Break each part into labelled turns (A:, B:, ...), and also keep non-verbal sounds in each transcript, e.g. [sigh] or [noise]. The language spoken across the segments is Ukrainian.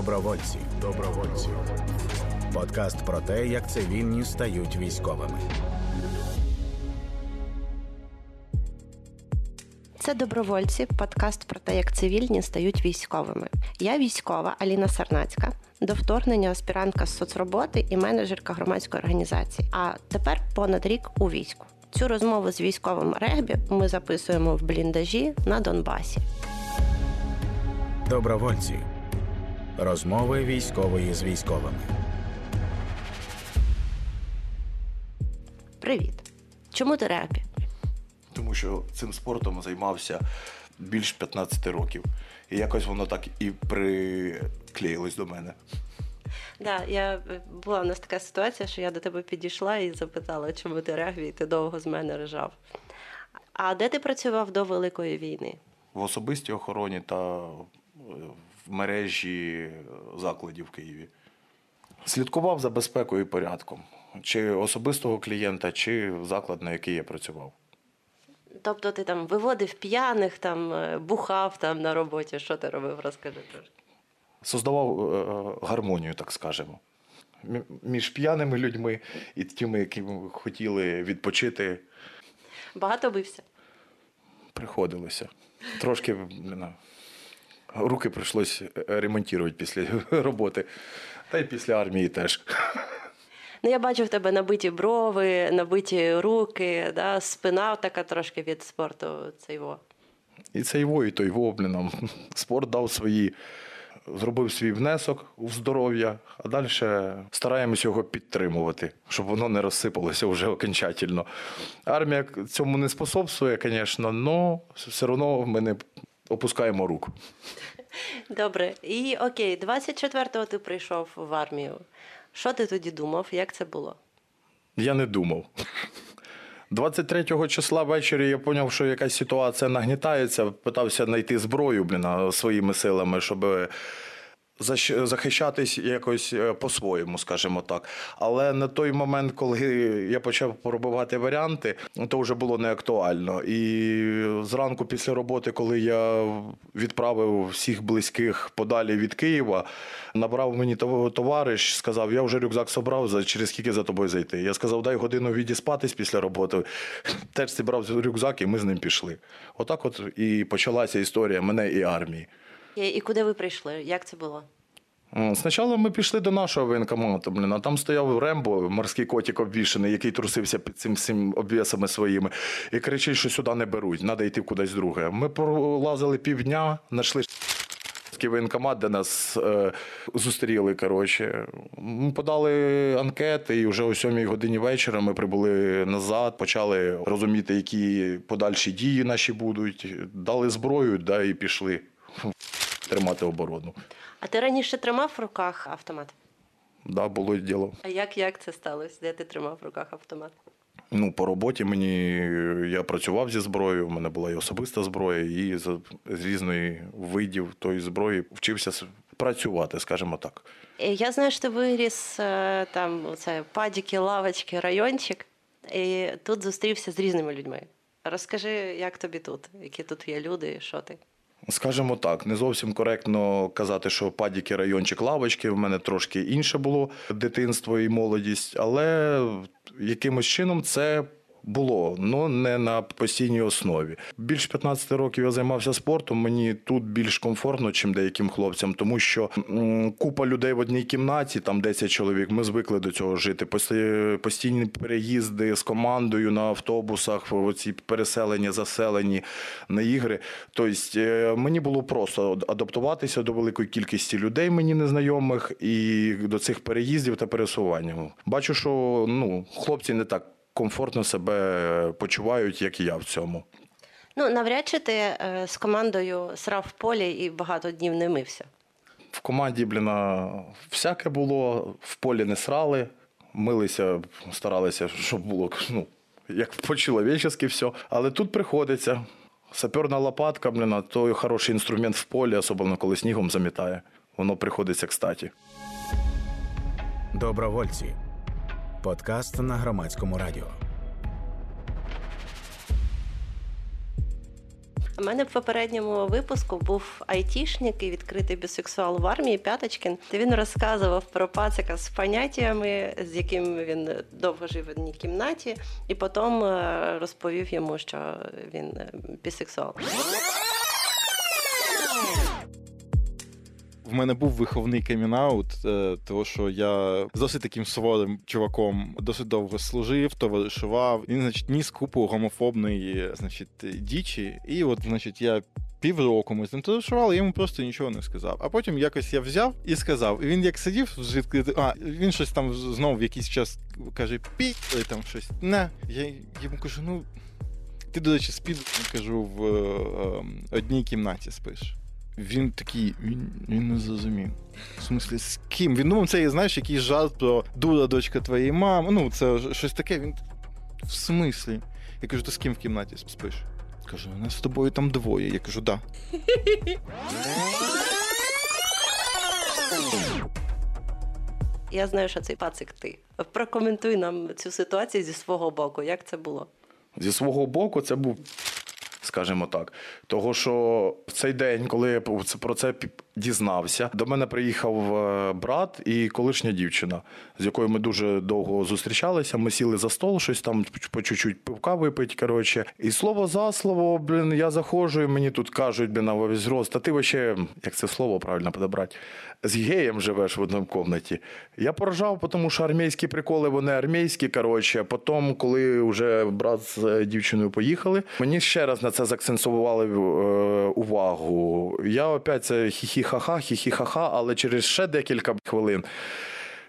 A: Добровольці. Добровольці. Подкаст про те, як цивільні стають військовими.
B: Це добровольці, подкаст про те, як цивільні стають військовими. Я військова Аліна Сарнацька, до вторгнення аспірантка з соцроботи і менеджерка громадської організації. А тепер понад рік у війську. Цю розмову з військовим регбі ми записуємо в бліндажі на Донбасі.
A: Добровольці. Розмови військової з військовими.
B: Привіт! Чому ти регбі?
C: тому що цим спортом займався більш 15 років. І якось воно так і приклеїлось до мене.
B: Да, я е, була в нас така ситуація, що я до тебе підійшла і запитала, чому ти регбі, і ти довго з мене рижав. А де ти працював до Великої війни?
C: В особистій охороні та е, мережі закладів в Києві. Слідкував за безпекою і порядком, чи особистого клієнта, чи заклад, на який я працював.
B: Тобто ти там виводив п'яних, там е, бухав там на роботі. Що ти робив? Розкажи трошки.
C: Создавав е, гармонію, так скажемо, між п'яними людьми і тими, які хотіли відпочити,
B: Багато бився.
C: приходилося. Трошки руки прийшлось ремонтувати [laughs] після роботи, та й після армії теж.
B: Ну, я бачу в тебе набиті брови, набиті руки, да, спина така трошки від спорту. Це його.
C: І цей во, і той во, блін, нам спорт дав свої, зробив свій внесок у здоров'я, а далі стараємось його підтримувати, щоб воно не розсипалося вже окончательно. Армія цьому не способствує, звісно, але все одно ми не опускаємо руку.
B: Добре. І окей, 24-го ти прийшов в армію. Що ти тоді думав? Як це було?
C: Я не думав. 23 числа ввечері я зрозумів, що якась ситуація нагнітається. Питався знайти зброю блін, своїми силами, щоб захищатись якось е, по-своєму, скажімо так. Але на той момент, коли я почав пробивати варіанти, то вже було не актуально. І зранку після роботи, коли я відправив всіх близьких подалі від Києва, набрав мені тов- товариш, сказав: я вже рюкзак собрав, через скільки за тобою зайти. Я сказав, дай годину відіспатись після роботи. [laughs] Теж зібрав рюкзак, і ми з ним пішли. Отак, от і почалася історія мене і армії.
B: І, куди ви прийшли? Як це було?
C: Спочатку ми пішли до нашого воєнкомату, блін, а там стояв Рембо, морський котик обвішаний, який трусився під цим всім обвісами своїми, і кричить, що сюди не беруть, треба йти кудись друге. Ми пролазили півдня, знайшли воєнкомат, де нас е, зустріли. Коротше. Ми подали анкети, і вже о 7 годині вечора ми прибули назад, почали розуміти, які подальші дії наші будуть. Дали зброю, да, і пішли тримати оборону.
B: А ти раніше тримав в руках автомат?
C: Да, було діло.
B: А як, як це сталося? Де ти тримав в руках автомат?
C: Ну, по роботі мені я працював зі зброєю, у мене була і особиста зброя, і з, з різної видів тої зброї вчився працювати, скажімо так.
B: Е, Я знаю, що ти виріс е, там це падіки, лавочки, райончик, і тут зустрівся з різними людьми. Розкажи, як тобі тут, які тут є люди, що ти?
C: Скажімо так, не зовсім коректно казати, що падіки, райончик, лавочки. В мене трошки інше було дитинство і молодість, але якимось чином це було, але не на постійній основі. Більш 15 років я займався спортом. Мені тут більш комфортно, чим деяким хлопцям, тому що купа людей в одній кімнаті, там 10 чоловік. Ми звикли до цього жити. Постійні переїзди з командою на автобусах, оці переселення, заселені на ігри. Тобто е, мені було просто адаптуватися до великої кількості людей, мені незнайомих, і до цих переїздів та пересувань. Бачу, що ну, хлопці не так комфортно себе почувають, як і я в цьому.
B: Ну, навряд чи ти е, з командою срав в полі і багато днів не мився.
C: В команді, бліна, всяке було, в полі не срали, милися, старалися, щоб було ну, як по-чоловічески все. Але тут приходиться. Саперна лопатка, бліна, то хороший інструмент в полі, особливо коли снігом замітає. Воно приходиться кстати.
A: Добровольці. Подкаст на громадському радіо.
B: У мене в попередньому випуску був айтішник і відкритий бісексуал в армії П'яточкін. Він розказував про пацика з поняттями, з яким він довго жив в одній кімнаті, і потім е, розповів йому, що він е, бісексуал.
D: В мене був виховний камінаут, е, того що я з досить таким суворим чуваком досить довго служив, товаришував. Він, значить, ніс купу гомофобної, значить, дічі. І от, значить, я. Півроку ми з ним товаришували, я йому просто нічого не сказав. А потім якось я взяв і сказав. І він як сидів з відкритим. А він щось там знову в якийсь час каже: пі, і там щось. Не. Я йому кажу, ну. Ти, до речі, підлітком, кажу, в е, е, одній кімнаті спиш. Він такий, він, він не зрозумів. В смислі, з ким? Він думав, це, знаєш, якийсь жарт про дура дочка твоєї мами. Ну, це щось таке. Він. В смислі? Я кажу, ти з ким в кімнаті спиш? Каже, у нас з тобою там двоє. Я кажу, да.
B: Я знаю, що цей пацик ти. Прокоментуй нам цю ситуацію зі свого боку. Як це було?
C: Зі свого боку, це був, скажімо так, того, що в цей день, коли про це- дізнався, до мене приїхав е, брат і колишня дівчина, з якою ми дуже довго зустрічалися. Ми сіли за стол, щось там по чуть-чуть пивка випить. Коротше, і слово за слово, блін, я заходжу, і мені тут кажуть, блін, на весь рост, та ти вообще, як це слово правильно подобрати, з геєм живеш в одному кімнаті. Я поржав, тому що армійські приколи, вони армійські. Коротше, потім, коли вже брат з е, дівчиною поїхали, мені ще раз на це закцентували е, увагу. Я опять це хі-хі-ха-ха, хі-хі-ха-ха, але через ще декілька хвилин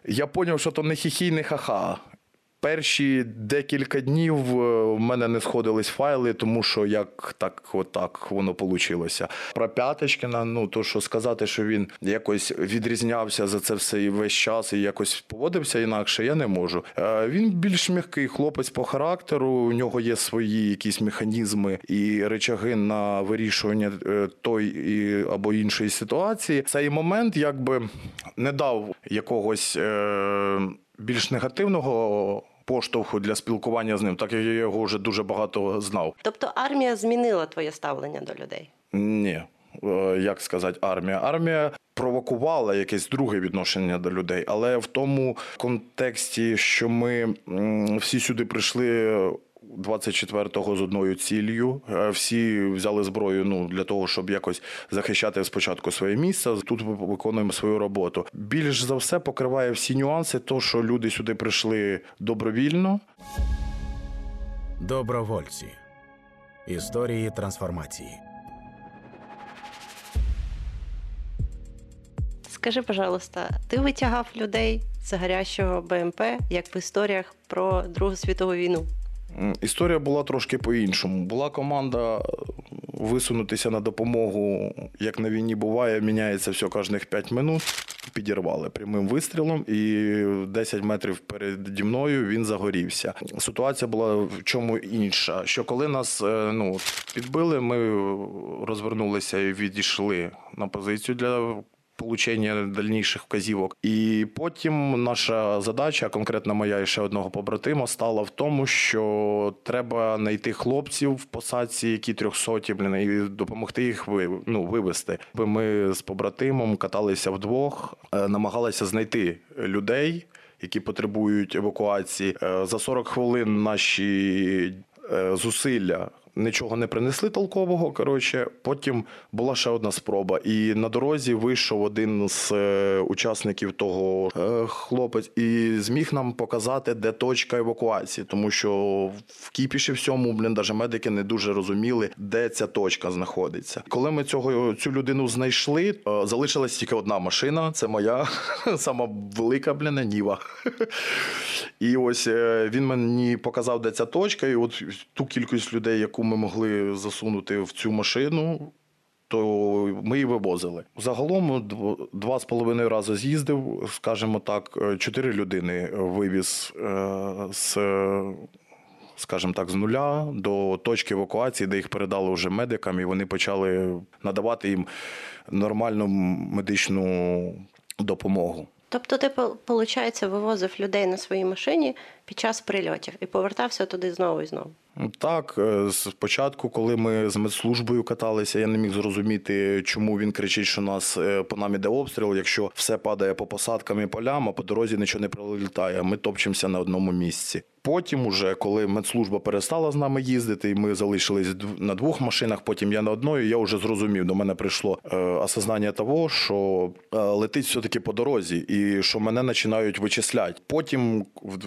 C: я зрозумів, що то не хі-хі, не ха-ха. Перші декілька днів е, в мене не сходились файли, тому що як так, отак воно вийшло. Про П'яточкіна, ну то що сказати, що він якось відрізнявся за це все і весь час і якось поводився інакше, я не можу. Е, Він більш м'який хлопець по характеру. У нього є свої якісь механізми і речаги на вирішування е, той або іншої ситуації. Цей момент якби не дав якогось більш негативного. Поштовху для спілкування з ним, так як я його вже дуже багато знав.
B: Тобто армія змінила твоє ставлення до людей.
C: Ні, е, як сказати, армія. Армія провокувала якесь друге відношення до людей, але в тому контексті, що ми всі сюди прийшли. 24-го з одною ціллю. Е, Всі взяли зброю ну, для того, щоб якось захищати спочатку своє місце. Тут ми виконуємо свою роботу. Більш за все покриває всі нюанси, то що люди сюди прийшли добровільно.
A: Добровольці. Історії трансформації.
B: Скажи, пожалуйста, ти витягав людей з гарячого БМП, як в історіях про Другу світову війну?
C: Історія була трошки по-іншому. Була команда е, висунутися на допомогу, як на війні буває, міняється все кожних 5 минут. Підірвали прямим вистрілом, і 10 метрів переді мною він загорівся. Ситуація була в чому інша. Що коли нас е, ну, підбили, ми розвернулися і відійшли на позицію для получення дальніших вказівок. І потім наша задача, конкретно моя і ще одного побратима, стала в тому, що треба знайти хлопців в посадці, які трьохсоті, блін, і допомогти їх ну, вивести. Ми з побратимом каталися вдвох, е, намагалися знайти людей. Які потребують евакуації Е, за 40 хвилин наші е, зусилля нічого не принесли толкового. Коротше, потім була ще одна спроба, і на дорозі вийшов один з е, учасників того е, хлопець і зміг нам показати, де точка евакуації, тому що в кіпіші всьому, блін, даже медики не дуже розуміли, де ця точка знаходиться. Коли ми цього цю людину знайшли, е, залишилась тільки одна машина. Це моя [laughs] сама велика блін, Ніва. [laughs] І ось він мені показав, де ця точка, і от ту кількість людей, яку ми могли засунути в цю машину. То ми її вивозили. Загалом дв- два з половиною рази з'їздив, скажімо так, е, чотири людини вивіз е, з, е, скажімо так, з нуля до точки евакуації, де їх передали вже медикам, і вони почали надавати їм нормальну медичну допомогу.
B: Тобто, ти, виходить, вивозив людей на своїй машині під час прильотів і повертався туди знову і знову.
C: Так, е, спочатку, коли ми з медслужбою каталися, я не міг зрозуміти, чому він кричить, що нас е, по нам іде обстріл, якщо все падає по посадкам і полям, а по дорозі нічого не прилітає. Ми топчемося на одному місці. Потім, уже коли медслужба перестала з нами їздити, і ми залишились на двох машинах, потім я на одної, я вже зрозумів. До мене прийшло е, осознання того, що летить все-таки по дорозі, і що мене починають вичисляти. Потім,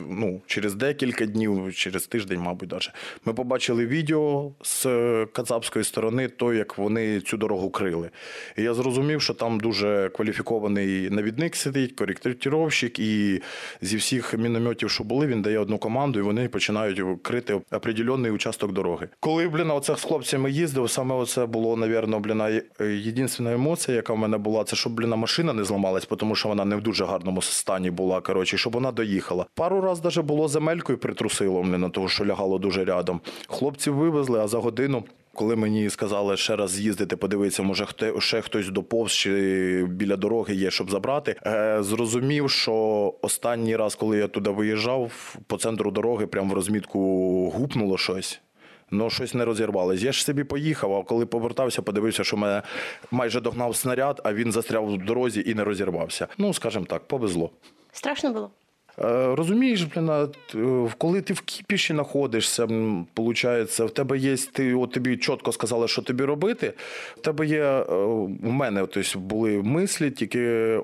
C: ну, через декілька днів, через тиждень, мабуть, даже, ми побачили відео з е, кацапської сторони, то як вони цю дорогу крили. І я зрозумів, що там дуже кваліфікований навідник сидить, коректировщик, і зі всіх мінометів, що були, він дає одну команду, і вони починають крити определенний участок дороги. Коли, блін, оце з хлопцями їздив, саме оце було, навірно, блін, єдина емоція, яка в мене була, це щоб, блін, машина не зламалась, тому що вона не в дуже гарному стані була. Коротше, щоб вона доїхала. Пару раз даже було земелькою притрусило мене, на того, що лягало дуже рядом. Хлопців вивезли, а за годину. Коли мені сказали ще раз з'їздити, подивитися, може хто ще хтось доповз чи біля дороги є, щоб забрати. Е, зрозумів, що останній раз, коли я туди виїжджав, по центру дороги, прямо в розмітку гупнуло щось. Ну, щось не розірвалось. Я ж собі поїхав, а коли повертався, подивився, що мене майже догнав снаряд, а він застряв в дорозі і не розірвався. Ну, скажімо так, повезло.
B: Страшно було?
C: Е, Розумієш, блін, е, коли ти в кіпіші знаходишся, виходить, в тебе є, ти, от тобі чітко сказали, що тобі робити. В тебе є, е, у мене тобто, були мислі тільки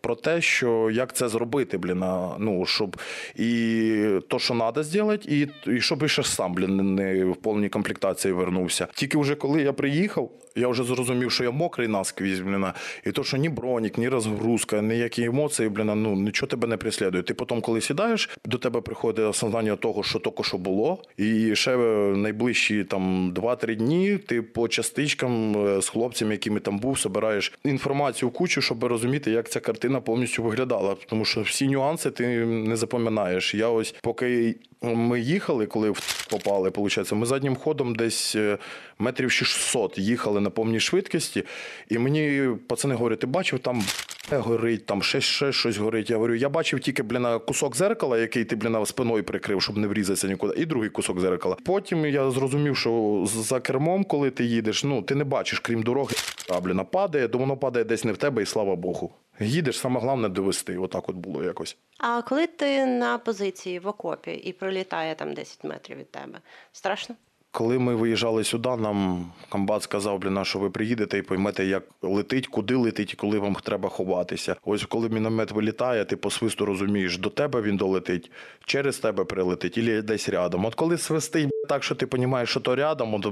C: про те, що як це зробити, блін, ну, щоб і то, що треба зробити, і, і щоб і ще сам, блін, не в повній комплектації вернувся. Тільки вже коли я приїхав, я вже зрозумів, що я мокрий наскрізь, блін, і то, що ні бронік, ні розгрузка, ніякі емоції, блін, ну нічого тебе не преслідує. Ти потім, коли сідаєш, до тебе приходить осознання того, що тільки що було, і ще найближчі там 2-3 дні ти по частичкам е, з хлопцями, якими там був, собираєш інформацію в кучу, щоб розуміти, як ця картина повністю виглядала. Тому що всі нюанси ти не запам'ятаєш. Я ось поки ми їхали, коли попали, виходить, ми заднім ходом десь е, метрів 600 їхали на повній швидкості, і мені пацани говорять, ти бачив, там горить, там ще, ще щось горить. Я говорю, я бачив тільки бліна кусок зеркала, який ти бліна спиною прикрив, щоб не врізатися нікуди, і другий кусок зеркала. Потім я зрозумів, що за кермом, коли ти їдеш, ну ти не бачиш, крім дороги, а бліна падає, то воно падає десь не в тебе, і слава Богу. Їдеш, саме головне довести. Отак от було якось.
B: А коли ти на позиції в окопі і пролітає там 10 метрів від тебе, страшно?
C: Коли ми виїжджали сюди, нам комбат сказав, блін, що ви приїдете і поймете, як летить, куди летить і коли вам треба ховатися. Ось коли міномет вилітає, ти по свисту розумієш, до тебе він долетить, через тебе прилетить, і десь рядом. От коли свистить так, що ти розумієш, що то рядом, от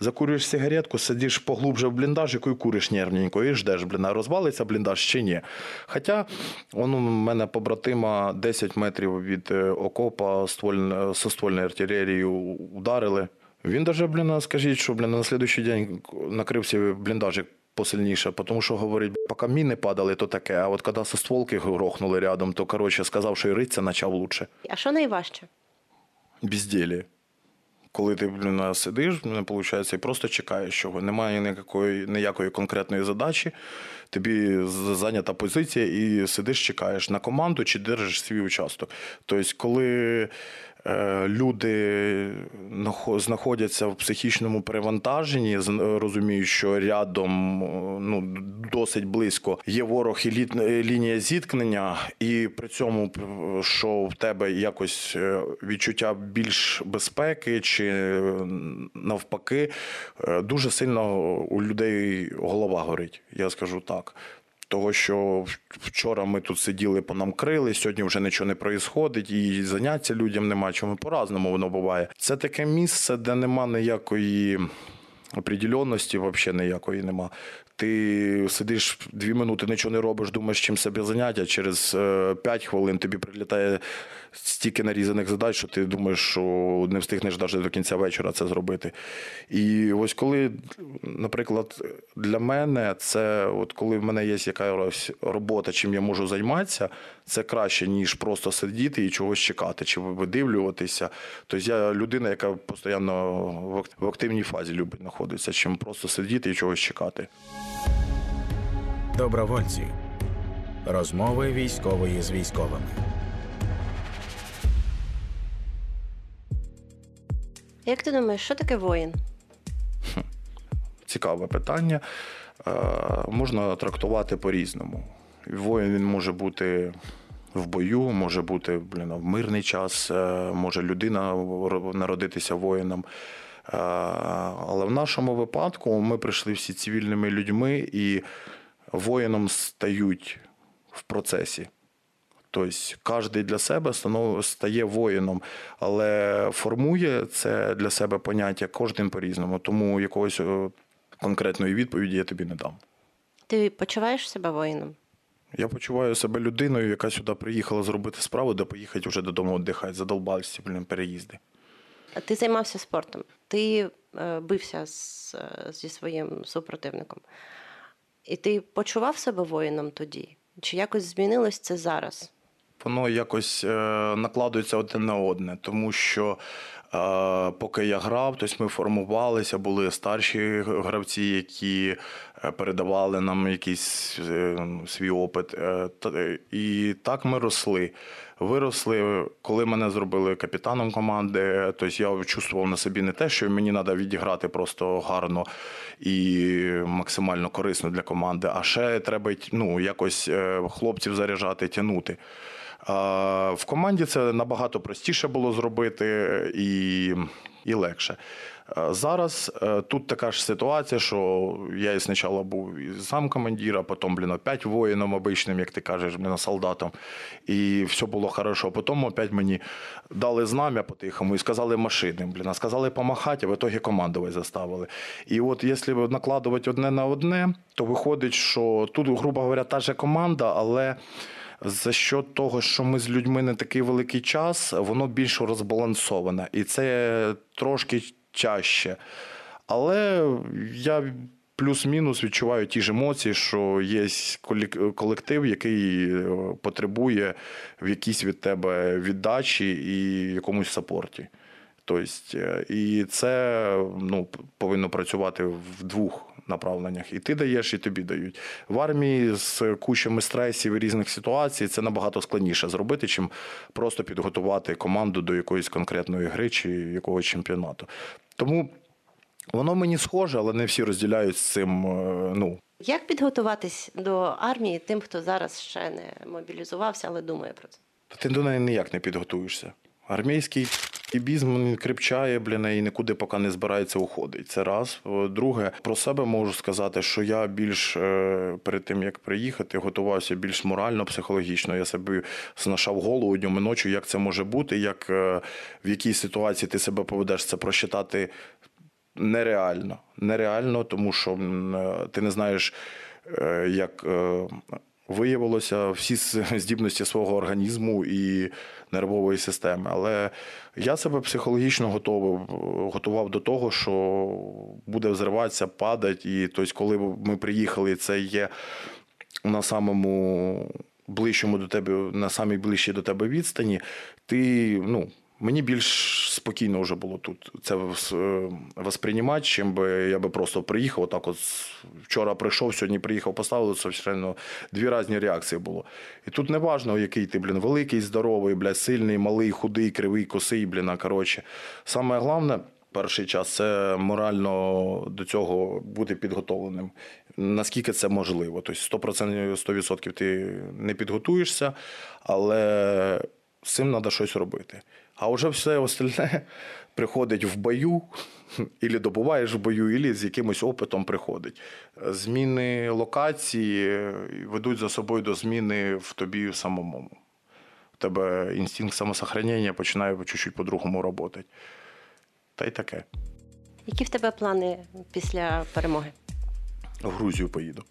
C: закурюєш сигаретку, сидиш поглубже в бліндажику і куриш нервненько, і ждеш, блін, а розвалиться бліндаж чи ні. Хоча он у мене побратима 10 метрів від е, окопа зі ствольної артилерії ударили. Він даже, блін, скажіть, що блін, на слідуючий день накрився бліндажик посильніше, тому що говорить, поки міни падали, то таке. А от коли со стволки грохнули рядом, то коротше сказав, що і риться почав лучше.
B: А що найважче?
C: Безділі. Коли ти блін, сидиш, не виходить, і просто чекаєш, чого немає ніякої, ніякої конкретної задачі. Тобі зайнята позиція і сидиш, чекаєш на команду чи держиш свій участок. Тобто, коли люди знаходяться в психічному перевантаженні, розуміють, що рядом е, ну, досить близько є ворог і е, лінія зіткнення, і при цьому, що в тебе якось е, відчуття більш безпеки, чи е, навпаки, е, дуже сильно у людей голова горить. Я скажу так. Того, що вчора ми тут сиділи, по нам крили, сьогодні вже нічого не проїсходить, і заняття людям нема чому по-разному воно буває. Це таке місце, де нема ніякої определенності, взагалі ніякої нема. Ти сидиш дві минути, нічого не робиш, думаєш, чим себе заняття. Через е, п'ять хвилин тобі прилітає стільки нарізаних задач, що ти думаєш, що не встигнеш навіть до кінця вечора це зробити. І ось коли, наприклад, для мене це, от коли в мене є якась робота, чим я можу займатися, це краще, ніж просто сидіти і чогось чекати, чи видивлюватися. Тобто я людина, яка постійно в активній фазі любить знаходитися, чим просто сидіти і чогось чекати.
A: Добровольці. Розмови військової з військовими.
B: Як ти думаєш, що таке воїн?
C: Цікаве питання. Е, можна трактувати по-різному. Воїн він може бути в бою, може бути блін, в мирний час, е, може людина народитися воїном. Е, Але в нашому випадку ми прийшли всі цивільними людьми і воїном стають в процесі. Тобто кожен для себе стає воїном, але формує це для себе поняття кожен по-різному. Тому якогось е, конкретної відповіді я тобі не дам.
B: Ти почуваєш себе воїном?
C: Я почуваю себе людиною, яка сюди приїхала зробити справу, де поїхати вже додому віддихати. Задолбався, блін, переїзди.
B: Ти займався спортом, ти е, бився з, е, зі своїм супротивником. І ти почував себе воїном тоді? Чи якось змінилось це зараз?
C: Воно якось е, накладується одне на одне, тому що поки я грав, тобто ми формувалися, були старші гравці, які е, передавали нам якийсь е, свій опит. Е, і так ми росли. Виросли, коли мене зробили капітаном команди, тобто я чувствував на собі не те, що мені треба відіграти просто гарно і максимально корисно для команди, а ще треба ну, якось хлопців заряджати, тягнути. В команді це набагато простіше було зробити і, і легше. Зараз е, тут така ж ситуація, що я і спочатку був і сам командир, а потім, блін, опять воїном обичним, як ти кажеш, блін, солдатом. І все було хорошо. Потім опять мені дали знам'я по-тихому і сказали машини, блін, а сказали помахати, а в итогі командувати заставили. І от якщо накладувати одне на одне, то виходить, що тут, грубо говоря, та же команда, але за що того, що ми з людьми не такий великий час, воно більш розбалансоване. І це трошки чаще. Але я плюс-мінус відчуваю ті ж емоції, що є колектив, який е, потребує в якійсь від тебе віддачі і якомусь сапорті. Тобто, е, і це ну, повинно працювати в двох направленнях. І ти даєш, і тобі дають. В армії з кучами стресів і різних ситуацій це набагато складніше зробити, чим просто підготувати команду до якоїсь конкретної гри чи якогось чемпіонату. Тому воно мені схоже, але не всі розділяють з цим. е, Ну,
B: Як підготуватись до армії тим, хто зараз ще не мобілізувався, але думає про це?
C: Ти до неї ніяк не підготуєшся. Армійський ібізм він кріпчає, блін, і нікуди поки не збирається уходить. Це раз. О, Друге, про себе можу сказати, що я більш е, перед тим як приїхати, готувався більш морально, психологічно. Я собі знашав голову днем і ночі, як це може бути, як е, в якій ситуації ти себе поведеш це просчитати нереально. Нереально, тому що е, ти не знаєш, е, як е, виявилося всі здібності свого організму і нервової системи. Але я себе психологічно готовив, готував до того, що буде взриватися, падати. І тобто, коли ми приїхали, це є на самому ближчому до тебе, на самій ближчій до тебе відстані, ти ну. Мені більш спокійно вже було тут це е, восприймати, чим би я би просто приїхав. Так от вчора прийшов, сьогодні приїхав, поставили це все одно дві різні реакції було. І тут не важно, який ти, блін, великий, здоровий, блядь, сильний, малий, худий, кривий, косий, блін, а коротше. Саме головне. Перший час це морально до цього бути підготовленим. Наскільки це можливо? Тобто 100%, 100% ти не підготуєшся, але з цим треба щось робити. А вже все остальне [laughs] приходить в бою, [laughs] ілі добуваєш в бою, ілі з якимось опитом приходить. Зміни локації ведуть за собою до зміни в тобі самому. У тебе інстинкт самосохранення починає чуть-чуть по-другому працювати. Та й таке.
B: Які в тебе плани після перемоги?
C: В Грузію поїду.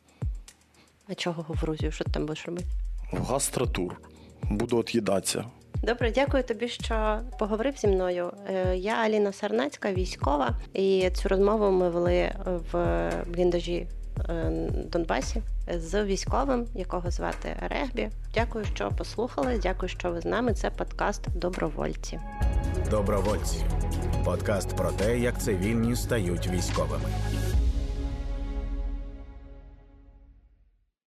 B: А чого в Грузію? Що ти там будеш робити?
C: В гастротур. Буду от'їдатися.
B: Добре, дякую тобі, що поговорив зі мною. Е, Я Аліна Сарнацька, військова, і цю розмову ми вели в бліндажі е, Донбасі з військовим, якого звати Регбі. Дякую, що послухали. Дякую, що ви з нами. Це подкаст Добровольці.
A: Добровольці. Подкаст про те, як цивільні стають військовими.